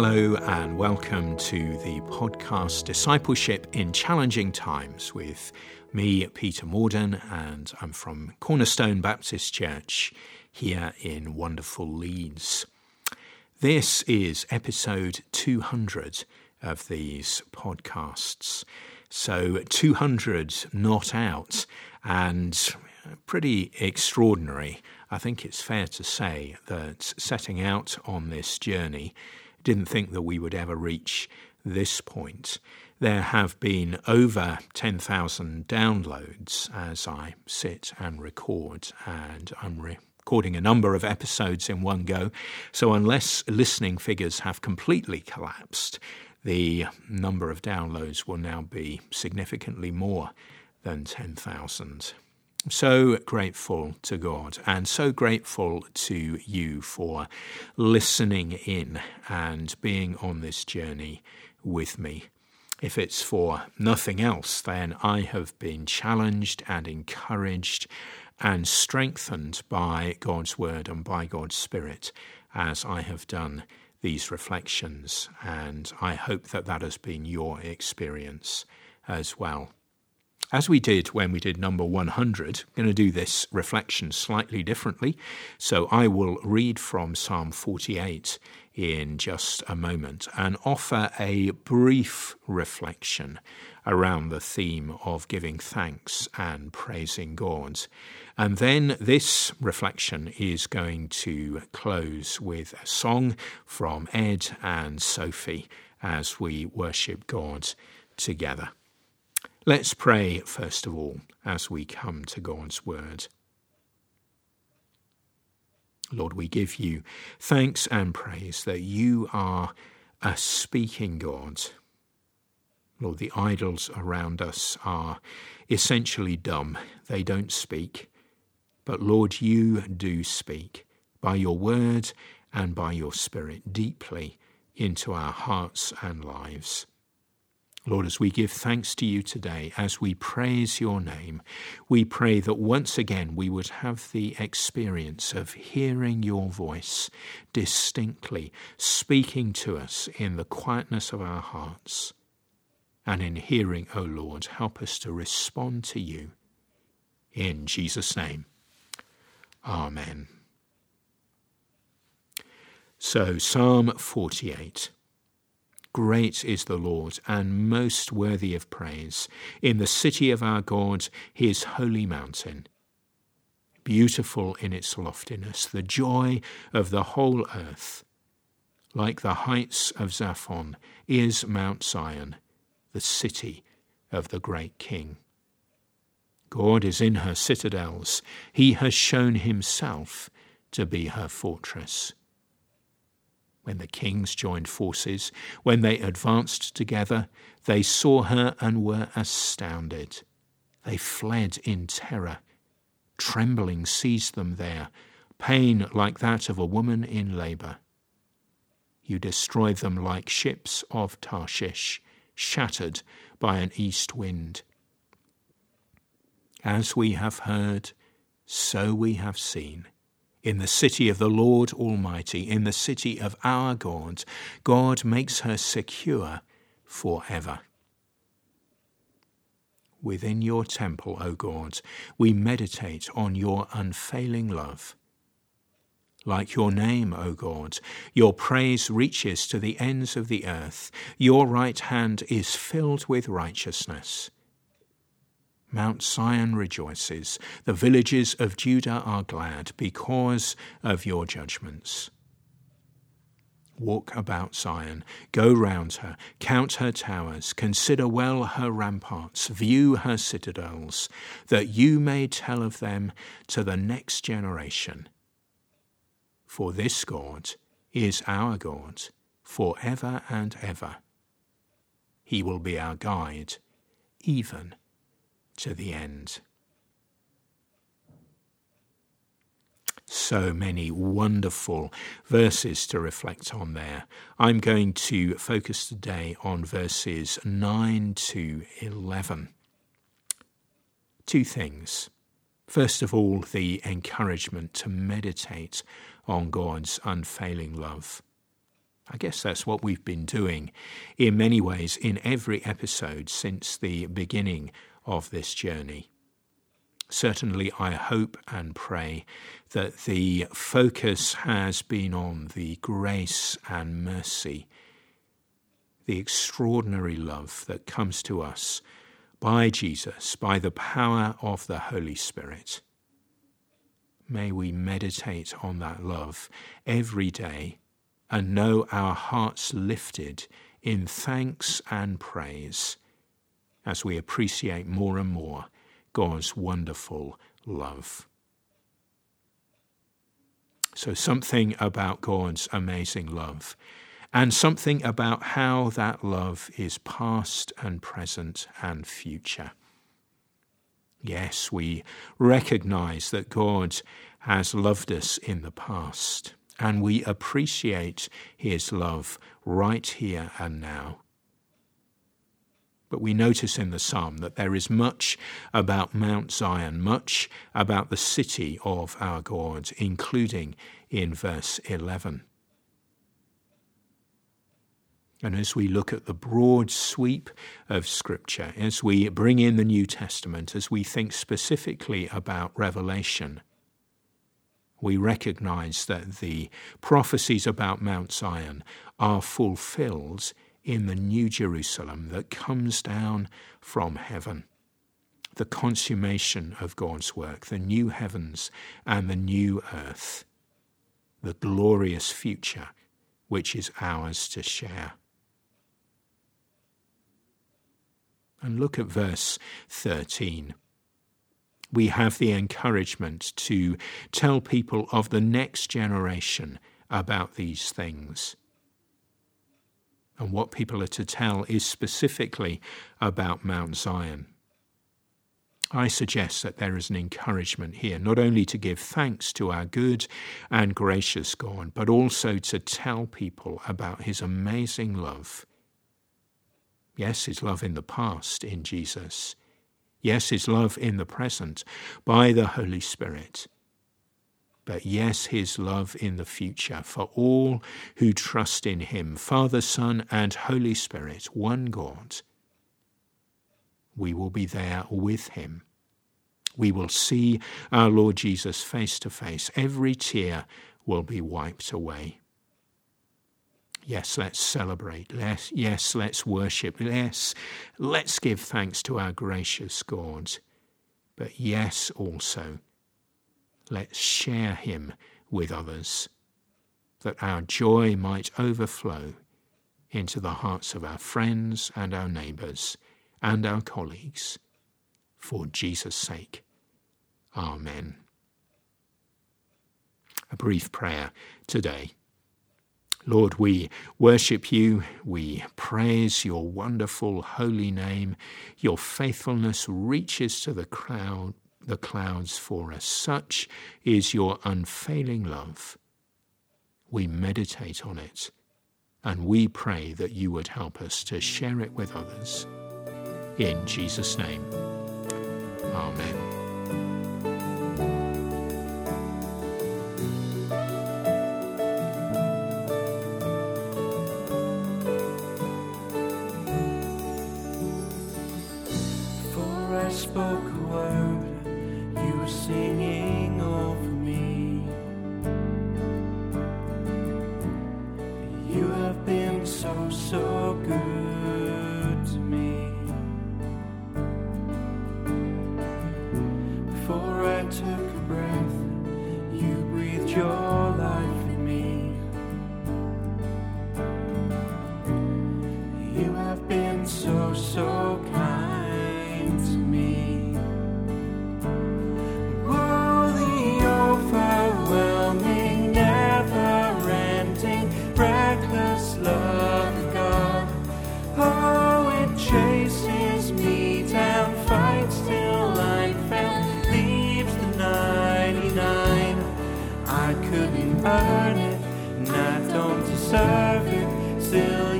Hello, and welcome to the podcast Discipleship in Challenging Times with me, Peter Morden, and I'm from Cornerstone Baptist Church here in wonderful Leeds. This is episode 200 of these podcasts. So, 200 not out, and pretty extraordinary. I think it's fair to say that setting out on this journey didn't think that we would ever reach this point. There have been over 10,000 downloads as I sit and record, and I'm recording a number of episodes in one go. So, unless listening figures have completely collapsed, the number of downloads will now be significantly more than 10,000 so grateful to God and so grateful to you for listening in and being on this journey with me. If it's for nothing else, then I have been challenged and encouraged and strengthened by God's Word and by God's Spirit as I have done these reflections. And I hope that that has been your experience as well. As we did when we did number 100, I'm going to do this reflection slightly differently. So I will read from Psalm 48 in just a moment and offer a brief reflection around the theme of giving thanks and praising God. And then this reflection is going to close with a song from Ed and Sophie as we worship God together. Let's pray, first of all, as we come to God's Word. Lord, we give you thanks and praise that you are a speaking God. Lord, the idols around us are essentially dumb, they don't speak. But Lord, you do speak by your word and by your spirit deeply into our hearts and lives. Lord, as we give thanks to you today, as we praise your name, we pray that once again we would have the experience of hearing your voice distinctly, speaking to us in the quietness of our hearts. And in hearing, O Lord, help us to respond to you. In Jesus' name. Amen. So, Psalm 48. Great is the Lord, and most worthy of praise, in the city of our God, his holy mountain. Beautiful in its loftiness, the joy of the whole earth. Like the heights of Zaphon is Mount Zion, the city of the great King. God is in her citadels. He has shown himself to be her fortress when the kings joined forces, when they advanced together, they saw her and were astounded. They fled in terror. Trembling seized them there, pain like that of a woman in labour. You destroy them like ships of Tarshish, shattered by an east wind. As we have heard, so we have seen in the city of the Lord Almighty, in the city of our God, God makes her secure forever. Within your temple, O God, we meditate on your unfailing love. Like your name, O God, your praise reaches to the ends of the earth. Your right hand is filled with righteousness. Mount Zion rejoices, the villages of Judah are glad because of your judgments. Walk about Zion, go round her, count her towers, consider well her ramparts, view her citadels, that you may tell of them to the next generation. For this God is our God for ever and ever. He will be our guide, even to the end. So many wonderful verses to reflect on there. I'm going to focus today on verses 9 to 11. Two things. First of all, the encouragement to meditate on God's unfailing love. I guess that's what we've been doing in many ways in every episode since the beginning of this journey. Certainly, I hope and pray that the focus has been on the grace and mercy, the extraordinary love that comes to us by Jesus, by the power of the Holy Spirit. May we meditate on that love every day and know our hearts lifted in thanks and praise as we appreciate more and more God's wonderful love. So, something about God's amazing love, and something about how that love is past and present and future. Yes, we recognize that God has loved us in the past and we appreciate His love right here and now. But we notice in the psalm that there is much about Mount Zion, much about the city of our God, including in verse 11. And as we look at the broad sweep of Scripture, as we bring in the New Testament, as we think specifically about Revelation, we recognize that the prophecies about Mount Zion are fulfilled in the New Jerusalem that comes down from heaven. The consummation of God's work, the new heavens and the new earth, the glorious future which is ours to share. And look at verse 13 we have the encouragement to tell people of the next generation about these things. And what people are to tell is specifically about Mount Zion. I suggest that there is an encouragement here, not only to give thanks to our good and gracious God, but also to tell people about his amazing love. Yes, his love in the past in Jesus Yes, his love in the present by the Holy Spirit. But yes, his love in the future for all who trust in him, Father, Son, and Holy Spirit, one God. We will be there with him. We will see our Lord Jesus face to face. Every tear will be wiped away. Yes, let's celebrate. Let's, yes, let's worship. Yes, let's give thanks to our gracious God. But yes, also, let's share him with others, that our joy might overflow into the hearts of our friends and our neighbours and our colleagues. For Jesus' sake. Amen. A brief prayer today. Lord, we worship you, we praise your wonderful holy name. Your faithfulness reaches to the cloud, the clouds for us. Such is your unfailing love. We meditate on it, and we pray that you would help us to share it with others. In Jesus' name, Amen. spoke a word, couldn't earn it, and I don't deserve it. Still,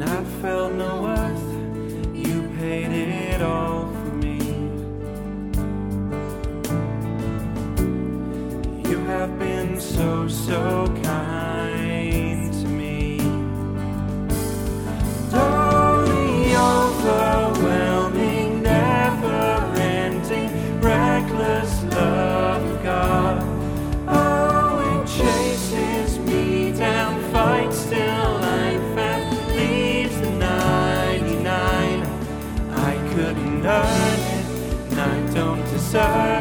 When I felt no don't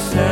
yourself